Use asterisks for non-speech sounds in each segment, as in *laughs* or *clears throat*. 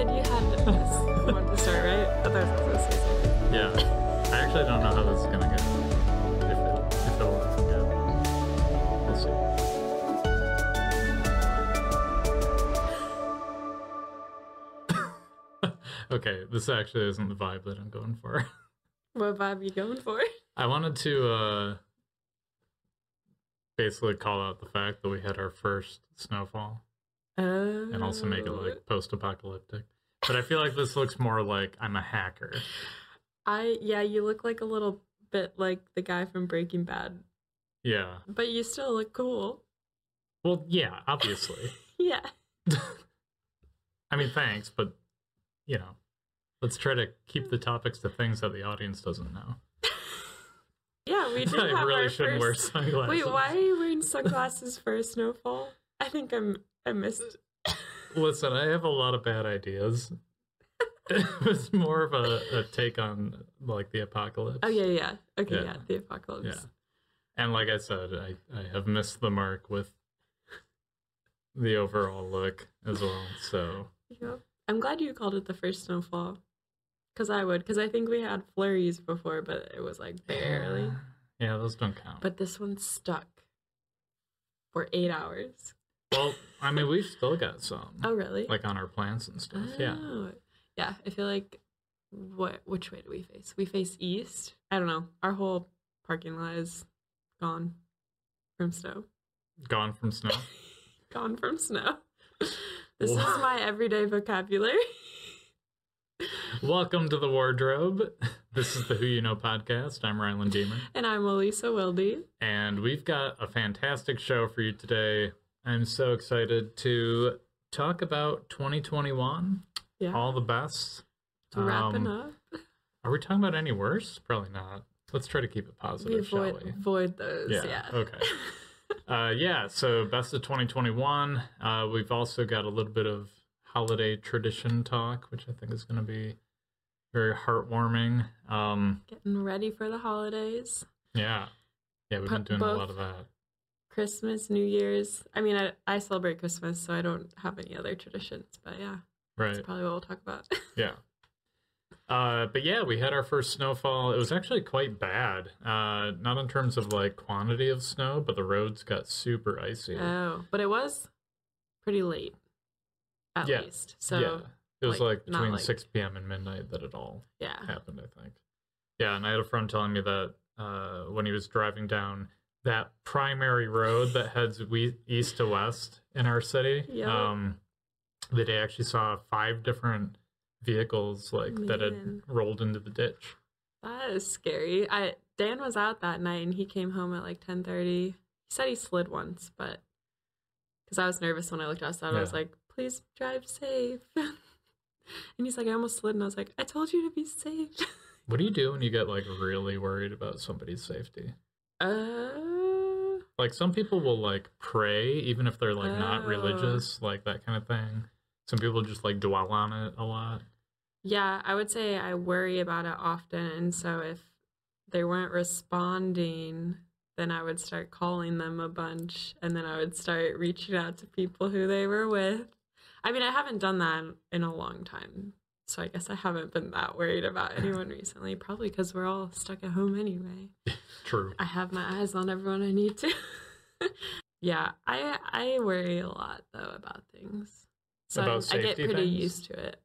said you had this. To start, right? I thought I was supposed to say something. Yeah. I actually don't know how this is gonna go. If it if it'll. We'll see. *laughs* okay, this actually isn't the vibe that I'm going for. What vibe you going for? I wanted to uh basically call out the fact that we had our first snowfall Oh. and also make it like uh. post-apocalyptic. But I feel like this looks more like I'm a hacker. I yeah, you look like a little bit like the guy from Breaking Bad, Yeah. but you still look cool. Well, yeah, obviously. *laughs* Yeah. *laughs* I mean, thanks, but you know, let's try to keep the topics to things that the audience doesn't know. *laughs* Yeah, we did I have really our shouldn't wear sunglasses. Wait, why are you wearing sunglasses for a snowfall? I think I'm I missed. Listen, I have a lot of bad ideas. *laughs* it was more of a, a take on like the apocalypse. Oh yeah, yeah. Okay, yeah, Yeah. the apocalypse. Yeah. And like I said, I, I have missed the mark with the overall look as well. So Yeah. I'm glad you called it the first snowfall. Cause I would, cause I think we had flurries before, but it was like barely. Yeah, those don't count. But this one stuck for eight hours. Well, I mean, we've still got some. Oh really? Like on our plants and stuff. Yeah. Oh. Yeah. I feel like what which way do we face? We face east. I don't know. Our whole parking lot is gone from snow. Gone from snow. *laughs* Gone from snow. *laughs* This is my everyday vocabulary. *laughs* Welcome to the wardrobe. This is the Who You Know podcast. I'm Rylan Deemer, And I'm Elisa Wildy. and we've got a fantastic show for you today. I'm so excited to talk about 2021, Yeah. all the best. Wrapping Um, up. *laughs* Are we talking about any worse? Probably not. Let's try to keep it We positive, shall avoid, we? avoid those. Yeah, Yeah. okay. *laughs* Uh, yeah, so best of 2021. Uh, we've also got a little bit of holiday tradition talk, which I think is going to be very heartwarming. Um, Getting ready for the holidays. yeah, yeah, we've been doing a lot of that. Christmas, New Year's. I mean, I, I celebrate Christmas, so I don't have any other traditions. But yeah, Right. that's probably what we'll talk about. *laughs* Yeah. Uh, but yeah, we had our first snowfall. It was actually quite bad. Uh, not in terms of like quantity of snow, but the roads got super icy. oh, but it was pretty late, at Yeah. least. So yeah, it was like, like, between like- 6 p.m. and midnight that it all yeah. happened, I think. Yeah, and I had a friend telling me that uh, when he was driving down that primary road that heads we- east to west in our city, Yeah. um, that he actually saw five different vehicles like that had rolled into the ditch. That is scary. I Dan was out that night and he came home at like ten thirty. He said he slid once, but because I was nervous when I looked outside, I was like, "Please drive safe." *laughs* and he's like, "I almost slid," and I was like, "I told you to be safe." *laughs* What do you do when you get like really worried about somebody's safety? uh, Like some people will like pray even if they're like not Oh. religious, like that kind of thing. Some people just like dwell on it a lot. yeah, I would say I worry about it often, and so if they weren't responding. Then I would start calling them a bunch, and then I would start reaching out to people who they were with. I mean, I haven't done that in a long time. So I guess I haven't been that worried about anyone *laughs* recently, probably because we're all stuck at home anyway. *laughs* True. I have my eyes on everyone I need to. *laughs* yeah, I I worry a lot though about things. So About I, I get pretty things? used to it.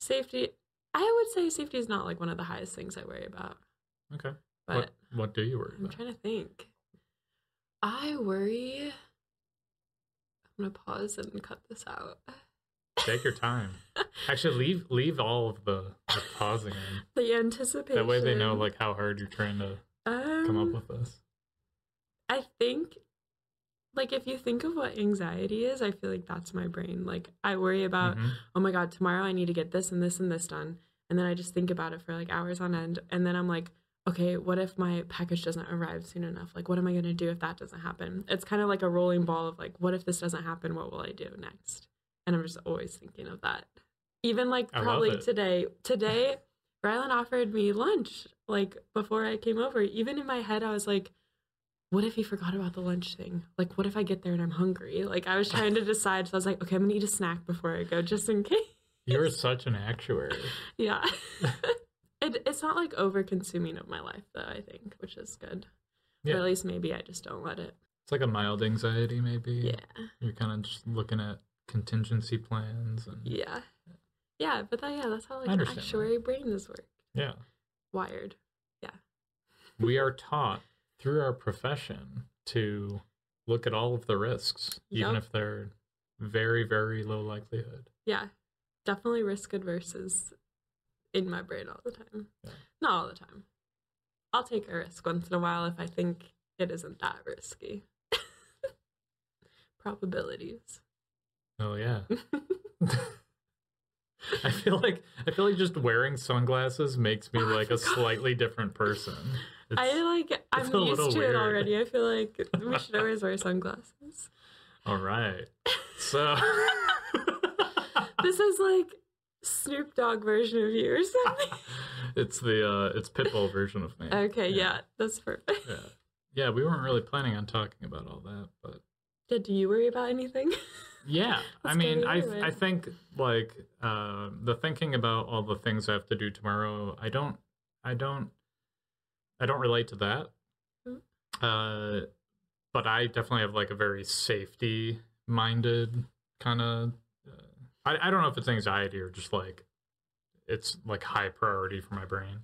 Safety I would say safety is not like one of the highest things I worry about. Okay. But what what do you worry I'm about? trying to think. I worry I'm gonna pause and cut this out. Take your time. Actually, leave leave all of the, the pausing in. *laughs* The anticipation. That way they know like how hard you're trying to come Um, up with this. I think, like, if you think of what anxiety is, I feel like that's my brain. Like, I worry about, Mhm. oh my God, tomorrow I need to get this and this and this done. And then I just think about it for like hours on end. And then I'm like, okay, what if my package doesn't arrive soon enough? Like, what am I going to do if that doesn't happen? It's kind of like a rolling ball of like, what if this doesn't happen? What will I do next? And I'm just always thinking of that. Even like probably today, today, Rylan offered me lunch like before I came over. Even in my head, I was like, what if he forgot about the lunch thing? Like, what if I get there and I'm hungry? Like, I was *laughs* trying to decide. So I was like, okay, I'm gonna eat a snack before I go, just in *laughs* case. You're such an actuary. *laughs* Yeah. it, it's not like over consuming of my life though, I think, which is good. Yeah. Or at least maybe I just don't let it. It's like a mild anxiety, maybe. Yeah. You're kind of just looking at contingency plans and Yeah. Yeah, but that, yeah, that's how like an understand that. actuary brain is work yeah. wired. Yeah. We are *laughs* taught through our profession to look at all of the risks, even if they're very, very low likelihood. Yeah. Definitely risk adverse is in my brain all the time. Yeah. Not all the time. I'll take a risk once in a while if I think it isn't that risky. *laughs* Probabilities. Oh yeah. *laughs* I feel like I feel like just wearing sunglasses makes me Oh, like a slightly different person. I It's- like I'm used to weird. it already. I feel like *laughs* we should always wear sunglasses. all right. So *laughs* This is like Snoop Dogg version of you or something. it's the uh it's Pitbull version of me. Okay, yeah, that's perfect. Yeah. Yeah, we weren't really planning on talking about all that, but Did you worry about anything? Yeah, *laughs* I mean, I I think like uh, the thinking about all the things I have to do tomorrow. I don't, I don't, I don't relate to that. Mm. Uh, but I definitely have like a very safety minded kind of. Uh, I I don't know if it's anxiety or just like it's like high priority for my brain.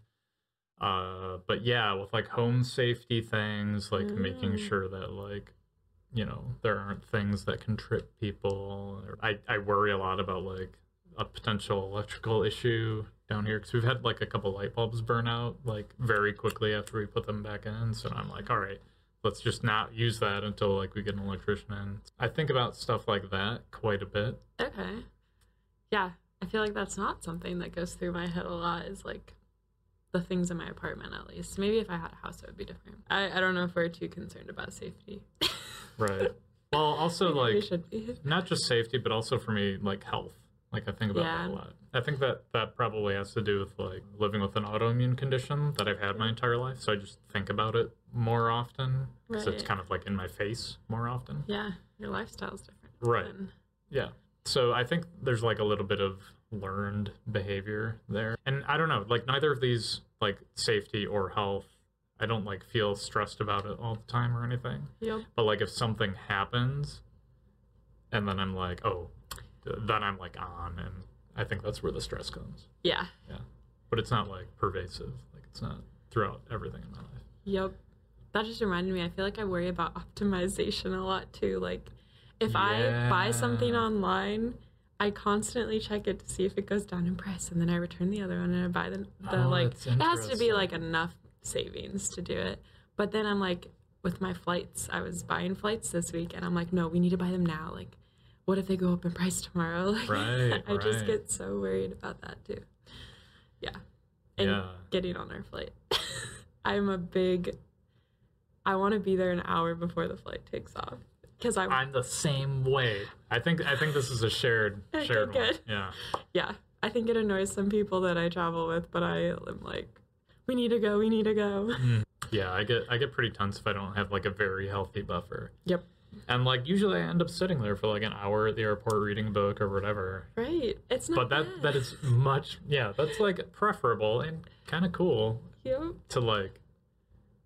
Uh, but yeah, with like home safety things, like making Mm. sure that like you know there aren't things that can trip people i i worry a lot about like a potential electrical issue down here because we've had like a couple light bulbs burn out like very quickly after we put them back in so i'm like all right let's just not use that until like we get an electrician in i think about stuff like that quite a bit Okay. Yeah, I feel like that's not something that goes through my head a lot. Is like the things in my apartment, at least. Maybe if I had a house, it would be different. I, I don't know if we're too concerned about safety. *laughs* right. Well also like not just safety but also for me like health. Like i think about Yeah. that a lot. I think that that probably has to do with like living with an autoimmune condition that i've had my entire life so i just think about it more often because it's kind of like in my face more often. Yeah, your lifestyle's different. Right. yeah. So i think there's like a little bit of learned behavior there. And i don't know like neither of these like safety or health i don't like feel stressed about it all the time or anything Yep. but like if something happens and then I'm like, oh, then I'm like on and I think that's where the stress comes. Yeah. Yeah. But it's not like pervasive. Like it's not throughout everything in my life. Yep. That just reminded me. I feel like I worry about optimization a lot too. Like, if I buy something online, I constantly check it to see if it goes down in price, and then I return the other one and I buy the, the Oh, like. It has to be like enough savings to do it. But then I'm like, with my flights, I was buying flights this week, and I'm like, no, we need to buy them now. Like, what if they go up in price tomorrow? *laughs* Like, Right, I just get so worried about that too. Yeah. And Yeah. getting on our flight. *laughs* I'm a big. I want to be there an hour before the flight takes off because I I'm the same way. I think I think this is a shared *laughs* Okay, shared one. Yeah. yeah I think it annoys some people that I travel with, but I am like, we need to go, we need to go. Mm. Yeah, I get I get pretty tense if I don't have like a very healthy buffer. Yep. And like usually I end up sitting there for like an hour at the airport reading a book or whatever. Right. It's not. But that bad. that is much yeah, that's like preferable and kind of cool Yep. to like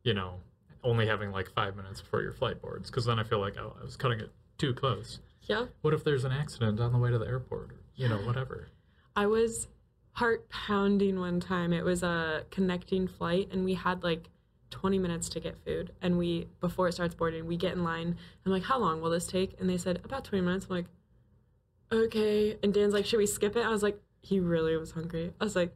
you know only having like five minutes before your flight boards because then i feel like oh i was cutting it too close Yeah. what if there's an accident on the way to the airport or you know whatever I was heart pounding one time. It was a connecting flight, and we had like 20 minutes to get food. And we, before it starts boarding, we get in line. I'm like, how long will this take? And they said, about 20 minutes. I'm like, okay. And Dan's like, should we skip it? I was like, he really was hungry. I was like,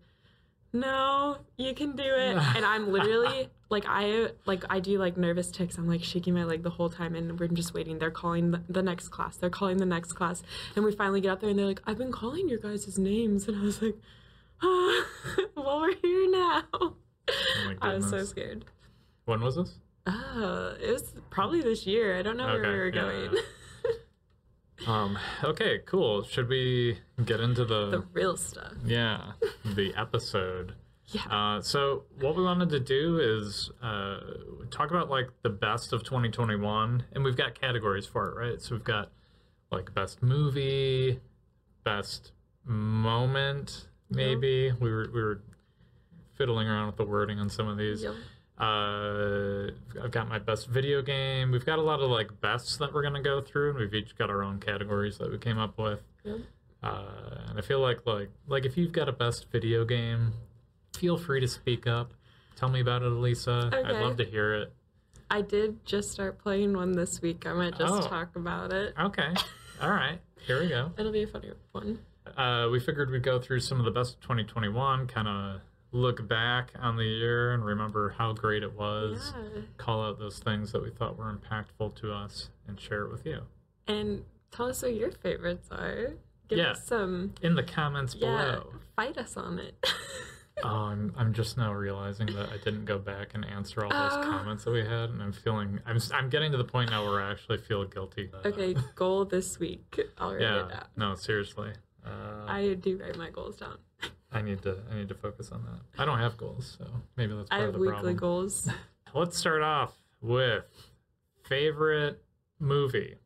no, you can do it. *laughs* and I'm literally like, I like I do like nervous ticks. I'm like shaking my leg the whole time, and we're just waiting. They're calling the, next class. They're calling the next class, and we finally get up there, and they're like, I've been calling your guys' names, *laughs* and I was like, *laughs* well, we're here now. oh my I was so scared. when was this Uh, it was probably this year. I don't know where we were yeah, going. yeah. um okay cool should we get into the, the real stuff. yeah *laughs* the episode Yeah. Uh, so what we wanted to do is uh, talk about like the best of 2021, and we've got categories for it, right? So we've got like best movie, best moment. Maybe we were we were fiddling around with the wording on some of these. Yep. Uh, I've got my best video game. We've got a lot of like bests that we're gonna go through, and we've each got our own categories that we came up with. Yep. Uh, and I feel like like like if you've got a best video game, feel free to speak up. Tell me about it, Elisa. I'd love to hear it. I did just start playing one this week. I might just Oh. talk about it. Okay. *laughs* All right. Here we go. It'll be a funny one. Uh, we figured we'd go through some of the best of 2021, kind of look back on the year and remember how great it was. Yeah. Call out those things that we thought were impactful to us and share it with you. And tell us what your favorites are. Give Yeah. us some. In the comments Yeah. below. Fight us on it. *laughs* Oh, I'm, I'm just now realizing that I didn't go back and answer all those Oh. comments that we had, and I'm feeling I'm I'm getting to the point now where I actually feel guilty. Uh, okay, goal this week. I'll write it Yeah. No, seriously. Uh, I do write my goals down. *laughs* I need to I need to focus on that. I don't have goals, so maybe that's I part have of the weekly problem. goals. *laughs* Let's start off with favorite movie.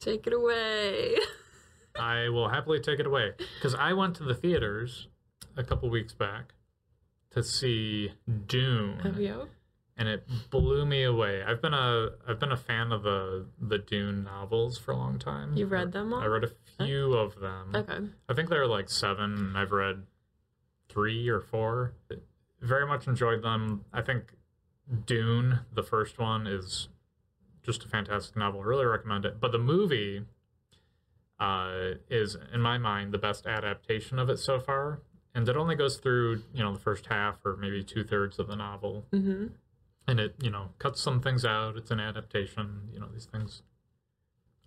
Take it away. *laughs* I will happily take it away because I went to the theaters a couple weeks back to see Dune, Have you? and it blew me away. I've been a I've been a fan of the the Dune novels for a long time. You've read them all? I read a few of them. Okay. I think there are like seven, I've read three or four. Very much enjoyed them. I think Dune, the first one, is just a fantastic novel. Really recommend it. But the movie uh, is, in my mind, the best adaptation of it so far. And it only goes through, you know, the first half or maybe two thirds of the novel. Mm-hmm. And it, you know, cuts some things out. It's an adaptation. You know, these things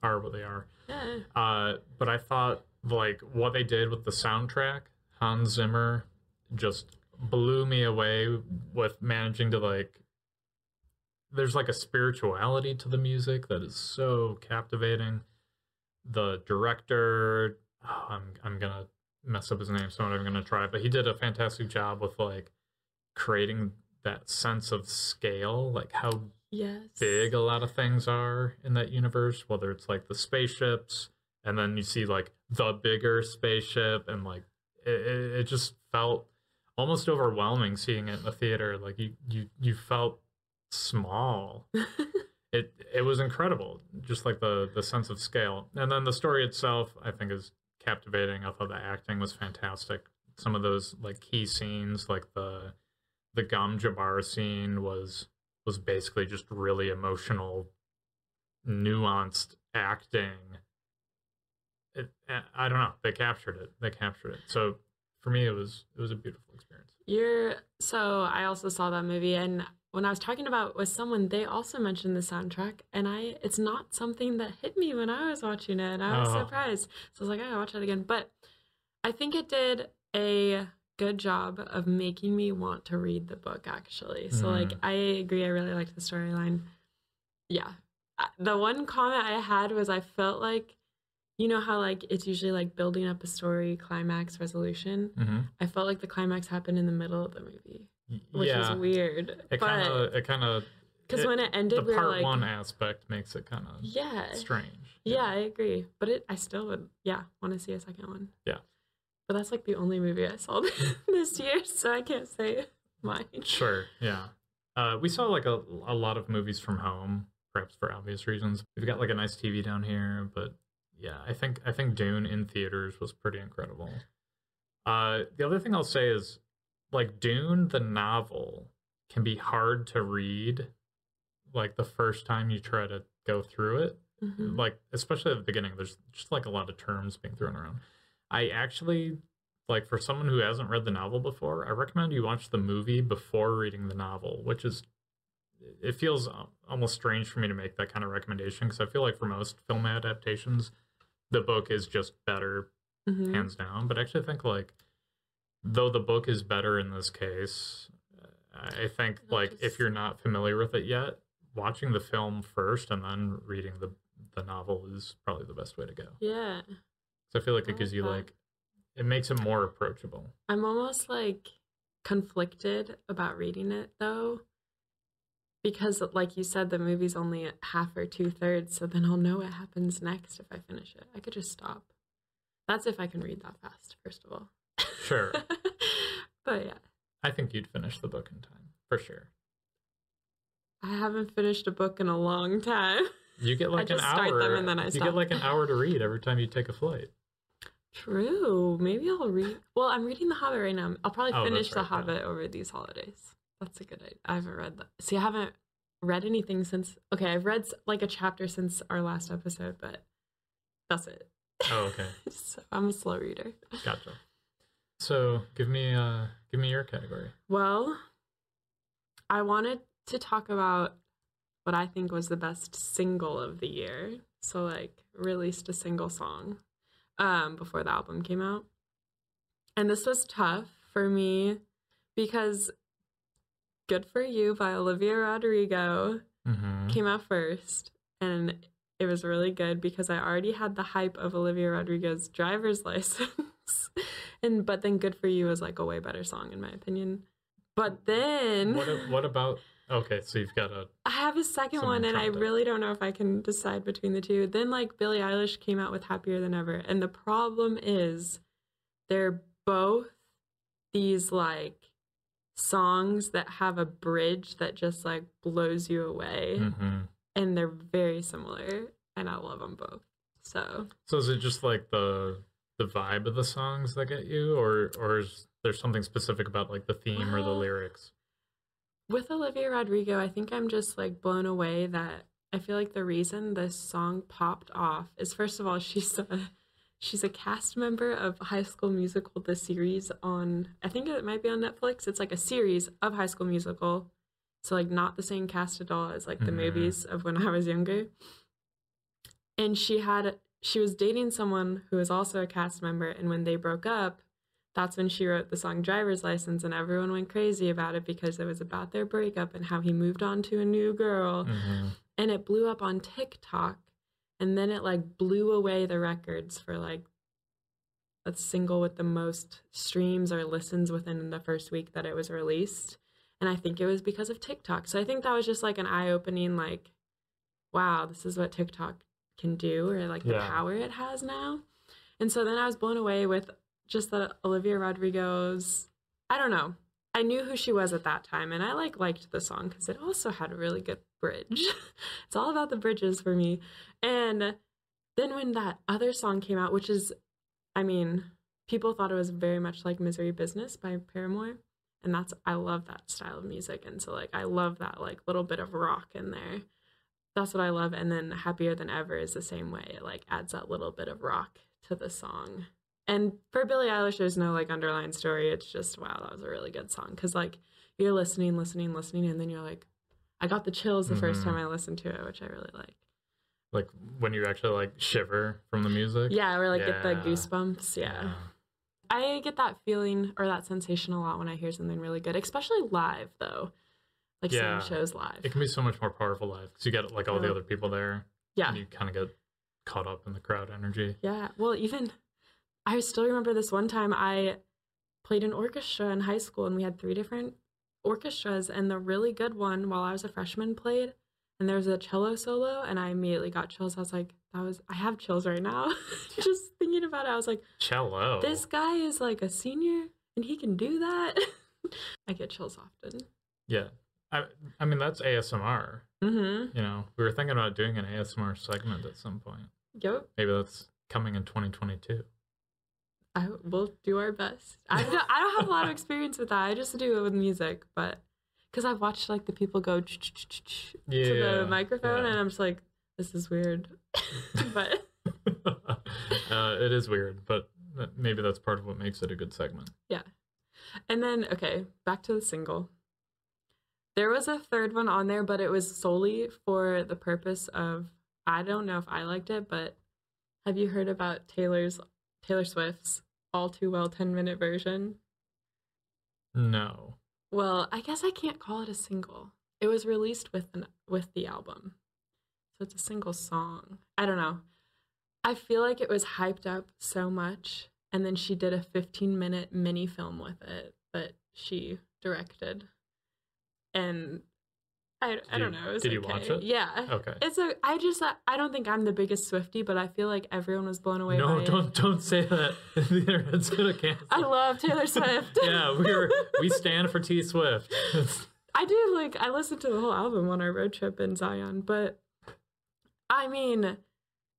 are what they are. Yeah. Uh, but I thought like what they did with the soundtrack, Hans Zimmer just blew me away with managing to like there's like a spirituality to the music that is so captivating. The director, oh, I'm I'm gonna mess up his name, so I'm not even gonna try. But he did a fantastic job with like creating that sense of scale, like how Yes. big a lot of things are in that universe, whether it's like the spaceships, and then you see like the bigger spaceship, and like it, it, just felt almost overwhelming seeing it in the theater. Like you, you, you felt small. *laughs* it it was incredible, just like the the sense of scale, and then the story itself, I think, is captivating. I thought the acting was fantastic. Some of those like key scenes, like the the Gom Jabbar scene, was was basically just really emotional, nuanced acting. It, I don't know. They captured it. They captured it. So for me, it was it was a beautiful experience. You're so I also saw that movie and when I was talking about with someone, they also mentioned the soundtrack, and I it's not something that hit me when I was watching it. And I was Oh. surprised, so I was like, oh, I gotta watch it again. But I think it did a good job of making me want to read the book. Actually, so like Mhm. I agree. I really liked the storyline. Yeah, the one comment I had was I felt like, you know how like it's usually like building up a story, climax, resolution. Mm-hmm. I felt like the climax happened in the middle of the movie, which yeah, was weird. it kind of it kind of because when it ended, the we part like, one aspect makes it kind of yeah, strange. yeah, I agree. But it, I still would, yeah, want to see a second one. Yeah. But that's like the only movie I saw *laughs* this year, so I can't say mine. Sure. Yeah. Uh, we saw like a, a lot of movies from home, perhaps for obvious reasons. We've got like a nice TV down here, but yeah, I think I think Dune in theaters was pretty incredible. Uh, the other thing I'll say is like Dune, the novel, can be hard to read. Like the first time you try to go through it, Mhm. like especially at the beginning there's just like a lot of terms being thrown around i actually like for someone who hasn't read the novel before i recommend you watch the movie before reading the novel which is it feels uh, almost strange for me to make that kind of recommendation because i feel like for most film adaptations the book is just better Mhm. hands down. But I actually think like though the book is better in this case i think Not like if you're not familiar with it yet watching the film first and then reading the the novel is probably the best way to go. Yeah, so i feel like I it oh, gives like you that. like it makes it more approachable I'm almost like conflicted about reading it though. Because, like you said, the movie's only half or two thirds, so then I'll know what happens next if I finish it. I could just stop. That's if I can read that fast, first of all. Sure. *laughs* but yeah, I think you'd finish the book in time for sure. I haven't finished a book in a long time. *laughs* You get like an hour. and then I you stop. get like an hour to read every time you take a flight. True. Maybe I'll read. Well, I'm reading The Hobbit right now. I'll probably Oh, finish The right, yeah. Hobbit over these holidays. That's a good idea. I haven't read that. See, I haven't read anything since. Okay, I've read like a chapter since our last episode, but that's it. Oh, okay. *laughs* so I'm a slow reader. Gotcha. So give me uh give me your category. Well, I wanted to talk about what I think was the best single of the year. So like released a single song um before the album came out. And this was tough for me because Good for You by Olivia Rodrigo Mm-hmm. came out first and it was really good because I already had the hype of Olivia Rodrigo's driver's *laughs* license. and but then Good for You was like a way better song in my opinion. But then What what about okay? So you've got a I have a second one and I it. really don't know if I can decide between the two. Then like Billie Eilish came out with Happier Than Ever and the problem is they're both these like songs that have a bridge that just like blows you away hmm and they're very similar and I love them both. So So is it just like the the vibe of the songs that get you, or or is there something specific about like the theme or the lyrics? With Olivia Rodrigo, I think I'm just like blown away that I feel like the reason this song popped off is first of all she's a she's a cast member of High School Musical the series on I think it might be on Netflix. It's like a series of High School Musical. So like not the same cast at all as like the Mhm. movies of when I was younger. And she had she was dating someone who was also a cast member and when they broke up, that's when she wrote the song Driver's License, and everyone went crazy about it because it was about their breakup and how he moved on to a new girl. hmm And it blew up on TikTok, and then it like blew away the records for like a single with the most streams or listens within the first week that it was released. And I think it was because of TikTok. So I think that was just like an eye opening, like, wow, this is what TikTok can do, or like the power it has now. And so then I was blown away with just that Olivia Rodrigo's, I don't know. I knew who she was at that time and I like liked the song because it also had a really good bridge. Mm-hmm. *laughs* it's all about the bridges for me. And then when that other song came out, which is, I mean, people thought it was very much like Misery Business by Paramore. And that's, I love that style of music. And so, like, I love that, like, little bit of rock in there. That's what I love. And then Happier Than Ever is the same way. It, like, adds that little bit of rock to the song. And for Billie Eilish, there's no, like, underlying story. It's just, wow, that was a really good song. Cause, like, you're listening, listening, listening. And then you're like, I got the chills the first Mhm. time I listened to it, which I really like. Like when you actually like shiver from the music. Yeah, or like get the goosebumps. Yeah. I get that feeling or that sensation a lot when I hear something really good, especially live though. Like Yeah. seeing shows live. It can be so much more powerful live because you get like all the other people there. Yeah. And you kind of get caught up in the crowd energy. Yeah. Well, even I still remember this one time I played an orchestra in high school and we had three different orchestras and the really good one while I was a freshman played and there was a cello solo and I immediately got chills. I was like, that was I have chills right now. *laughs* Just thinking about it, I was like, Cello. this guy is like a senior and he can do that. *laughs* I get chills often. Yeah. I I mean that's ASMR. Mm-hmm. You know, we were thinking about doing an ASMR segment at some point. Yep. Maybe that's coming in 2022. I will do our best. I don't, I don't have a lot of experience with that. I just do it with music, but because I've watched like the people go ch- ch- ch- ch- to the microphone, yeah. and I'm just like, this is weird. *laughs* but *laughs* uh, it is weird, but maybe that's part of what makes it a good segment. Yeah. And then okay, back to the single. There was a third one on there, but it was solely for the purpose of I don't know if I liked it, but have you heard about Taylor's Taylor Swift's All Too Well 10 minute version? No. Well, I guess I can't call it a single. It was released with an with the album. So it's a single song. I don't know. I feel like it was hyped up so much and then she did a 15 minute mini film with it that she directed. And I, I don't you- know. It did you watch it? Yeah. Okay. It's a. I just. I don't think I'm the biggest Swiftie, but I feel like everyone was blown away. No, don't It. don't say that. *laughs* the internet's gonna cancel. I love Taylor Swift. yeah, we're *laughs* we stand for T Swift. I do like. I listened to the whole album on our road trip in Zion, but I mean,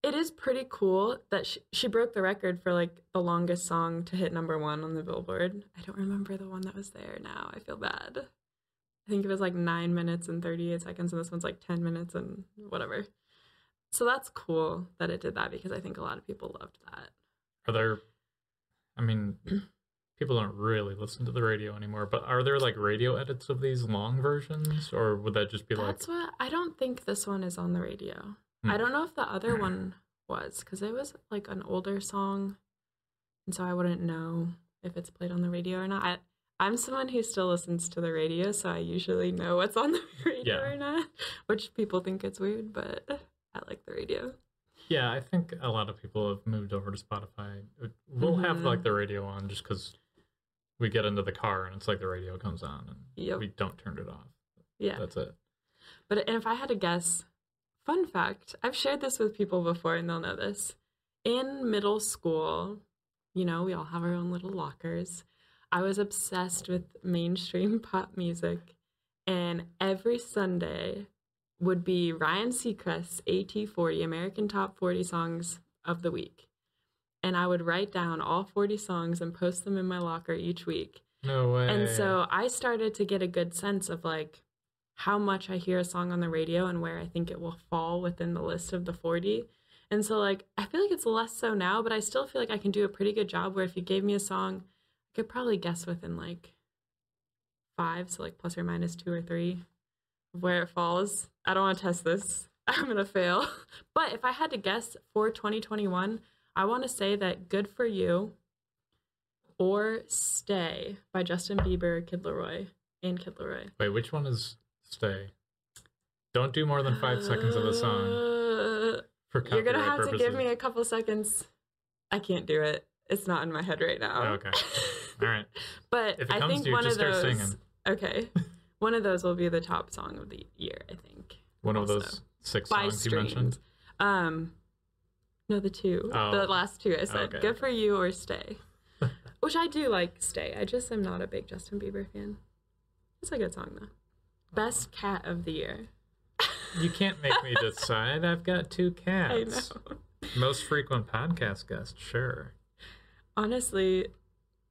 it is pretty cool that she, she broke the record for like the longest song to hit number one on the Billboard. I don't remember the one that was there now. I feel bad. I think it was like nine minutes and 38 seconds, and this one's like 10 minutes and whatever. So that's cool that it did that because I think a lot of people loved that. Are there? I mean, *clears throat* people don't really listen to the radio anymore. But are there like radio edits of these long versions, or would that just be like? That's what I don't think this one is on the radio. Hmm. I don't know if the other *clears throat* one was because it was like an older song, and so I wouldn't know if it's played on the radio or not. I, I'm someone who still listens to the radio, so I usually know what's on the *laughs* radio Yeah. or not, which people think it's weird, but I like the radio. Yeah, I think a lot of people have moved over to Spotify. We'll have Mhm. like the radio on just because we get into the car and it's like the radio comes on and Yep. we don't turn it off. Yeah. That's it. But and if I had to guess, fun fact, I've shared this with people before and they'll know this. In middle school, you know, we all have our own little lockers. I was obsessed with mainstream *laughs* pop music, and every Sunday would be Ryan Seacrest's AT40, American Top 40 Songs of the Week. And I would write down all 40 songs and post them in my locker each week. No way. And so I started to get a good sense of like how much I hear a song on the radio and where I think it will fall within the list of the 40. And so like I feel like it's less so now, but I still feel like I can do a pretty good job where if you gave me a song, could probably guess within like 5, so like plus or minus 2 or 3 of where it falls. I don't want to test this. *laughs* I'm going to fail. *laughs* But if I had to guess for 2021, I want to say that Good for You or Stay by Justin Bieber, Kid LAROI, and Kid LAROI. Wait, which one is stay? Don't do more than five seconds of the song Uh, for you're gonna have purposes. to give me a couple seconds. I can't do it. It's not in my head right now. Oh, okay. All right. *laughs* but If it I comes think to you, one just of start those. singing. Okay, *laughs* one of those will be the top song of the year. I think. One of those six By songs you mentioned. Um, no, the two. Oh. The last two I said. Okay, Good for you or Stay. *laughs* Which I do like Stay. I just am not a big Justin Bieber fan. It's a good song though. Best cat of the year. You can't make me decide. I've got two I cats. know. Most frequent podcast guest, sure. Honestly,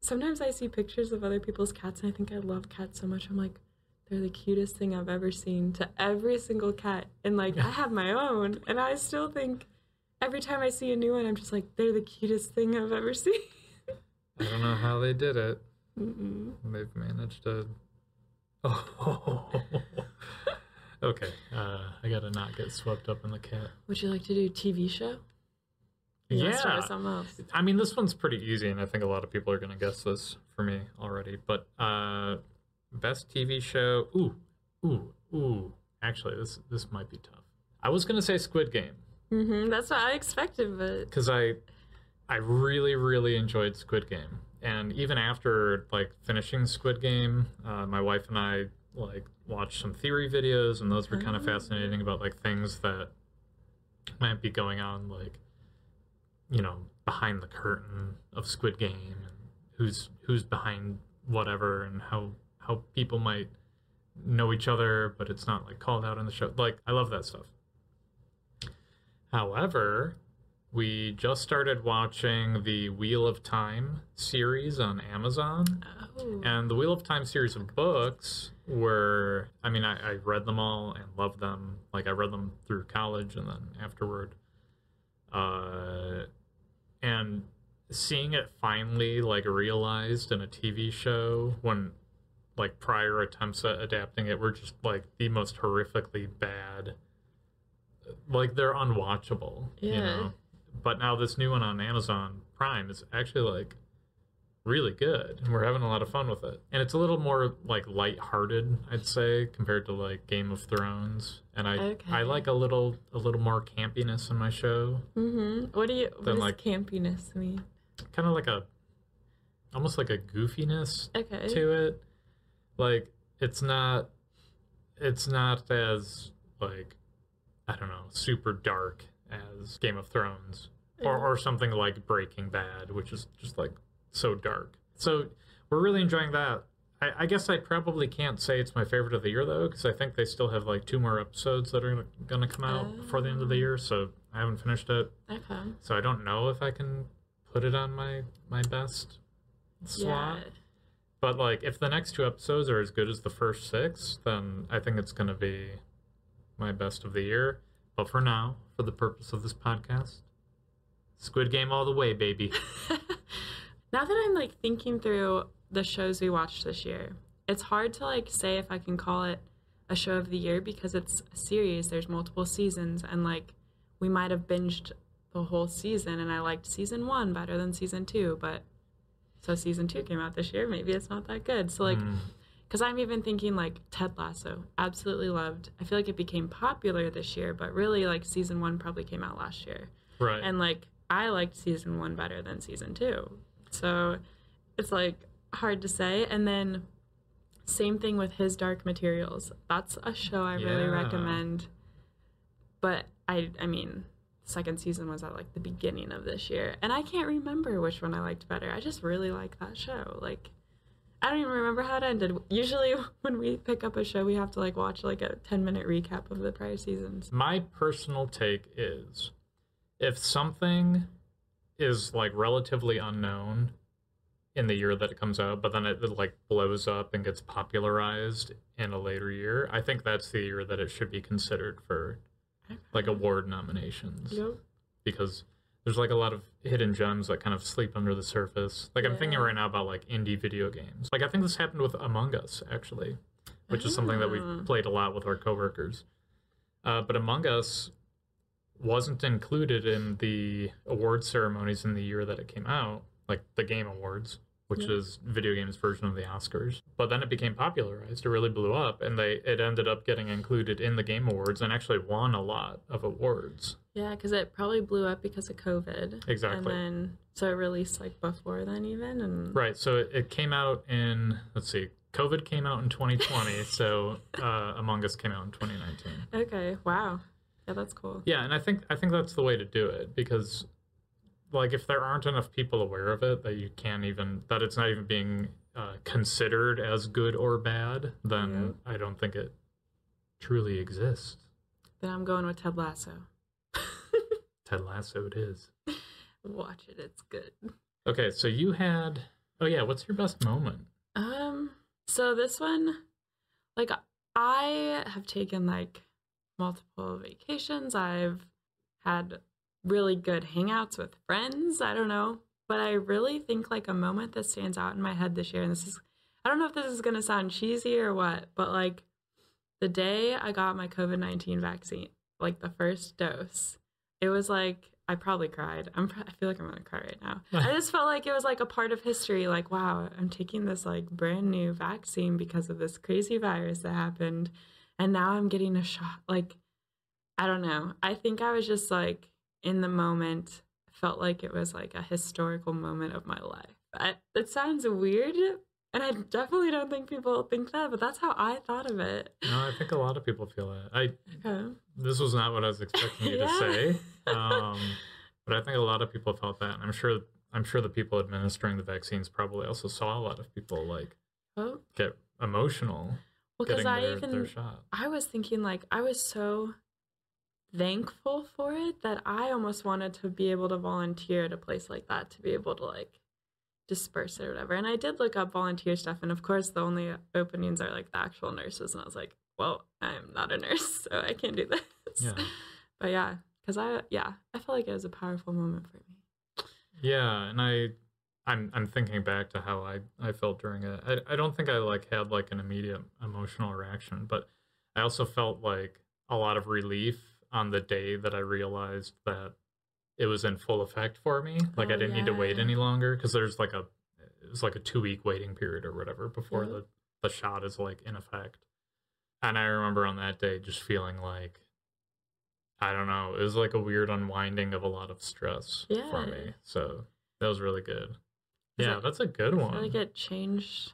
sometimes I see pictures of other people's cats and I think I love cats so much. I'm like, they're the cutest thing I've ever seen to every single cat. And like, I have my own, and I still think every time I see a new one, I'm just like, they're the cutest thing I've ever *laughs* seen. I don't know how they did it. Mm-mm. They've managed to. Oh. *laughs* okay. Uh, I gotta not get swept up in the cat. Would you like to do TV show? You wanna Start with Yeah. something else. I mean, this one's pretty easy, and I think a lot of people are gonna guess this for me already. But uh, best TV show. Ooh, ooh, ooh. Actually, this this might be tough. I was gonna say Squid Game hmm That's what I expected, but because I I really really enjoyed Squid Game, and even after like finishing Squid Game, uh, my wife and I like watched some theory videos, and those were kind of Oh. fascinating about like things that might be going on, like you know behind the curtain of Squid Game, and who's who's behind whatever, and how how people might know each other, but it's not like called out in the show. Like I love that stuff. However, we just started watching the Wheel of Time series on Amazon. oh, And the Wheel of Time series of books were, I mean, I, I read them all and loved them. Like, I read them through college and then afterward. Uh, and seeing it finally, like, realized in a TV show when, like, prior attempts at adapting it were just, like, the most horrifically bad. Like, they're unwatchable, you Yeah. know? But now this new one on Amazon Prime is actually, like, really good and we're having a lot of fun with it and it's a little more like light-hearted i'd say compared to like game of thrones and i Okay. i like a little a little more campiness in my show hmm What do you? What does like- campiness mean? kind of like a almost like a goofiness Okay. to it like it's not it's not as like I don't know, super dark as Game of Thrones or, or something like Breaking Bad, which is just like so dark. So we're really enjoying that. I, I guess I probably can't say it's my favorite of the year though, because I think they still have like two more episodes that are going to come out before the end of the year. So I haven't finished it, Okay. so I don't know if I can put it on my my best slot. Yeah. But like, if the next two episodes are as good as the first six, then I think it's going to be my best of the year. But for now, for the purpose of this podcast, Squid Game all the way, baby. *laughs* now that I'm like thinking through the shows we watched this year, it's hard to like say if I can call it a show of the year because it's a series. There's multiple seasons, and like we might have binged the whole season, and I liked season one better than season two, but so season two came out this year. Maybe it's not that good. So like, Mm. because I'm even thinking like Ted Lasso, absolutely loved. I feel like it became popular this year, but really like season one probably came out last year Right. and like I liked season one better than season two. So it's like hard to say. And then same thing with his Dark Materials. That's a show I really recommend. But I I mean, second season was at like the beginning of this year. And I can't remember which one I liked better. I just really like that show. Like I don't even remember how it ended. Usually *laughs* when we pick up a show we have to like watch like a ten minute recap of the prior seasons. My personal take is if something is like relatively unknown in the year that it comes out, but then it, it, like blows up and gets popularized in a later year, I think that's the year that it should be considered for like award nominations Yep. because there's like a lot of hidden gems that kind of sleep under the surface. Like I'm thinking right now about like indie video games. Like I think this happened with Among Us actually, which is something that Ah. we've played a lot with our coworkers. Uh, but Among Us wasn't included in the award ceremonies in the year that it came out, like the Game Awards, which Yeah. is video games version of the Oscars. But then it became popularized. It really blew up, and they it ended up getting included in the Game Awards and actually won a lot of awards. Yeah, because it probably blew up because of COVID. Exactly. And then, so it released like before then, even. And Right. So it, it came out in let's see, COVID came out in 2020, so uh, Among Us came out in 2019. *laughs* okay, wow. Yeah, that's cool. Yeah, and I think I think that's the way to do it because like if there aren't enough people aware of it that you can't even that it's not even being uh, considered as good or bad, then I don't think it truly exists. Then I'm going with Ted Lasso. *laughs* Ted Lasso it is. Watch it, it's good. Okay, so you had Oh yeah, what's your best moment? Um, so this one, like, I have taken like multiple vacations. I've had really good hangouts with friends. I don't know, but I really think like a moment that stands out in my head this year, and this is, I don't know if this is gonna sound cheesy or what, but like the day I got my COVID 19 vaccine, like the first dose, it was like, I probably cried. I'm, I feel like I'm gonna cry right now. *laughs* I just felt like it was like a part of history. Like, wow, I'm taking this like brand new vaccine because of this crazy virus that happened, and now I'm getting a shot. Like, I don't know. I think I was just like in the moment. Felt like it was like a historical moment of my life. I, it sounds weird, and I definitely don't think people think that, but that's how I thought of it. No, I think a lot of people feel that. I Okay. this was not what I was expecting you to say. *laughs* Um, but I think a lot of people felt that, and I'm sure I'm sure the people administering the vaccines probably also saw a lot of people like Oh, get emotional because I their, even their. I was thinking like I was so thankful for it that I almost wanted to be able to volunteer at a place like that to be able to like disperse it or whatever. And I did look up volunteer stuff and of course the only openings are like the actual nurses and I was like, well, I'm not a *laughs* nurse, so I can't do this. Yeah. But yeah, cuz I yeah, I felt like it was a powerful moment for me. Yeah, and I I'm I'm thinking back to how I I felt during it. I I don't think I like had like an immediate emotional reaction, but I also felt like a lot of relief on the day that I realized that it was in full effect for me. Like I Oh, didn't need to wait any longer because there's like a it's like a two week waiting period or whatever before Yeah. the the shot is like in effect. And I remember on that day just feeling like I don't know, it was like a weird unwinding of a lot of stress for me. So that was really good. Yeah, it- that's a good I one. feel like it changed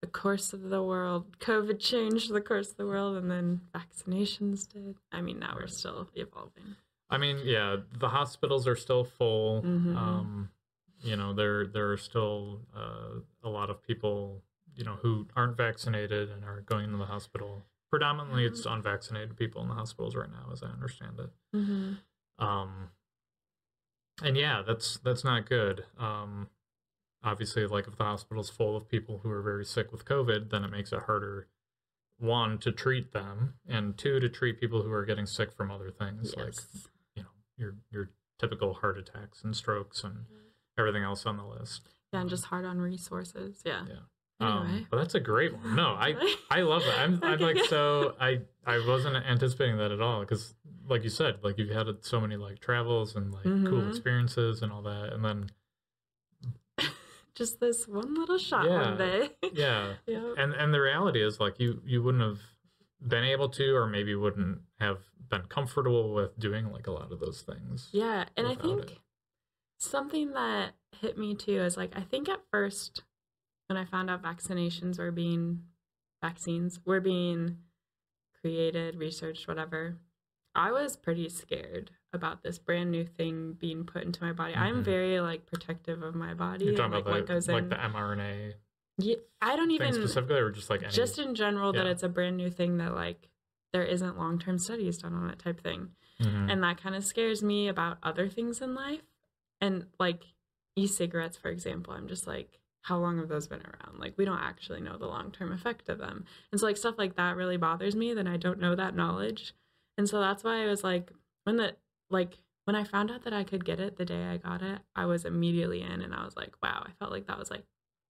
the course of the world. COVID changed the course of the world, and then vaccinations did. I mean, now we're still evolving. I mean, yeah, the hospitals are still full. Mhm. Um, you know, there there are still uh, a lot of people, you know, who aren't vaccinated and are going to the hospital. Predominantly, it's unvaccinated people in the hospitals right now, as I understand it. Mm-hmm. Um, and yeah, that's that's not good. Um, obviously, like if the hospital's full of people who are very sick with COVID, then it makes it harder. One to treat them, and two to treat people who are getting sick from other things, like you know your your typical heart attacks and strokes and everything else on the list. Yeah, and just hard on resources. Yeah. Yeah. Anyway. Um, but that's a great one. No, I *laughs* I love that. I'm I'm like Okay. so *laughs* I I wasn't anticipating that at all because like you said, like you've had so many like travels and like cool Mhm. experiences and all that, and then just this one little shot Yeah. one day. yeah, *laughs* yeah. and and the reality is like you you wouldn't have been able to or maybe wouldn't have been comfortable with doing like a lot of those things. Yeah, and I think it. something that hit me too is like I think at first when I found out vaccinations were being vaccines were being created, researched, whatever, I was pretty scared about this brand new thing being put into my body. I'm Mhm. very like protective of my body You're and talking like about what the, goes like in. the mRNA yeah, I don't even specifically, or just like any. just in general that it's a brand new thing that like there isn't long-term studies done on it type thing. Mhm. and that kind of scares me about other things in life and like e-cigarettes for example i'm just like how long have those been around like we don't actually know the long-term effect of them and so like stuff like that really bothers me that i don't know that knowledge and so that's why i was like when the like when i found out that i could get it the day i got it i was immediately in and i was like wow i felt like that was like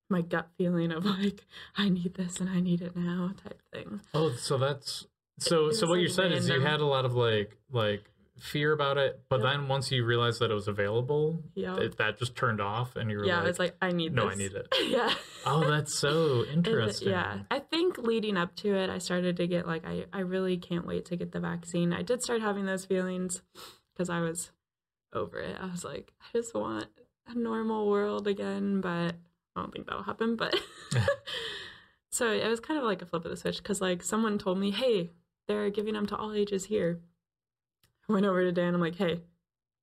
my gut feeling of like i need this and i need it now type thing Oh, so that's so. It so what like, you said is you had a lot of like like fear about it, but Yep. then once you realized that it was available, yeah it, that just turned off, and you were yeah like, i was like i need "No, I need it." *laughs* yeah "Oh, that's so *laughs* interesting." Yeah, I think leading up to it, I started to get like, I, I really can't wait to get the vaccine. I did start having those feelings because I was over it. I was like, I just want a normal world again, but I don't think that'll happen. But *laughs* so it was kind of like a flip of the switch because like someone told me, hey, they're giving them to all ages here. I went over to Dan. I'm like, hey,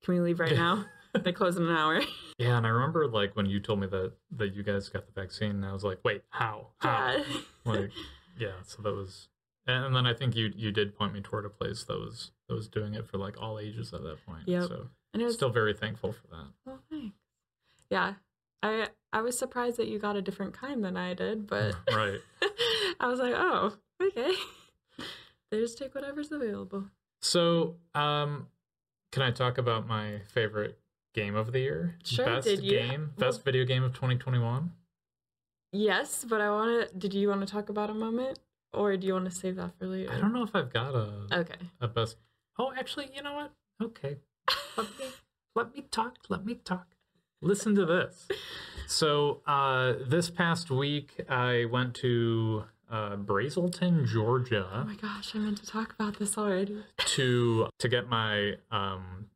can we leave right now? they close in an hour. *laughs* Yeah, and I remember like when you told me that that you guys got the vaccine, and I was like, "Wait, how? How?" yeah. Like, yeah. So that was, and then I think you you did point me toward a place that was that was doing it for like all ages at that point. Yeah. So and it was still very thankful for that. Well, thanks. Yeah, I I was surprised that you got a different kind than I did, but *laughs* right. *laughs* I was like, oh, okay. *laughs* They just take whatever's available. So, um, can I talk about my favorite game of the year? Sure, Best did you- game, best video game of 2021. Yes, but I want to. Did you want to talk about a moment, or do you want to save that for later? I don't know if I've got a Okay. a best. Oh, actually, you know what? Okay, let me let me talk. Let me talk. Listen to this. So, uh, this past week, I went to uh, Braselton, Georgia. Oh my gosh, I meant to talk about this already. *laughs* to to get my um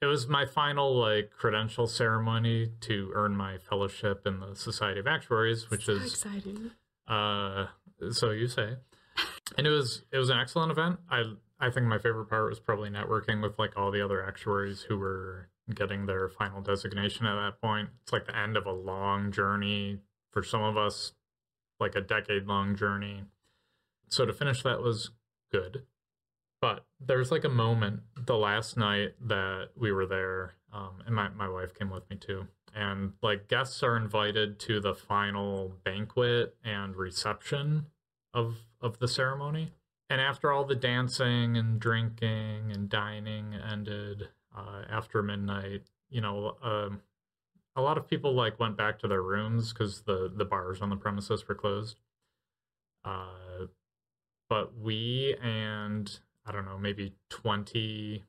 it was my final like credential ceremony to earn my fellowship in the Society of Actuaries, which so is exciting. uh so you say. And it was it was an excellent event. I I think my favorite part was probably networking with like all the other actuaries who were getting their final designation at that point. It's like the end of a long journey for some of us, like a decade long journey. So to finish that was good. But there's like a moment the last night that we were there, um, and my, my wife came with me too. And like guests are invited to the final banquet and reception of of the ceremony. And after all the dancing and drinking and dining ended uh, after midnight, you know, um, a lot of people like went back to their rooms because the the bars on the premises were closed. Uh, but we and I don't know, maybe 20,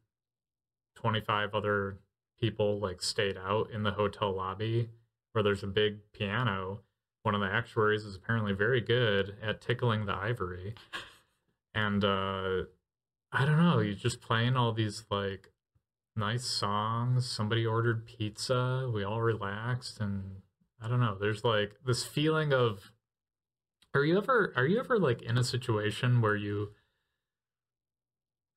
25 other people like stayed out in the hotel lobby where there's a big piano. One of the actuaries is apparently very good at tickling the ivory. And uh I don't know, you're just playing all these like nice songs. Somebody ordered pizza. We all relaxed and I don't know, there's like this feeling of Are you ever are you ever like in a situation where you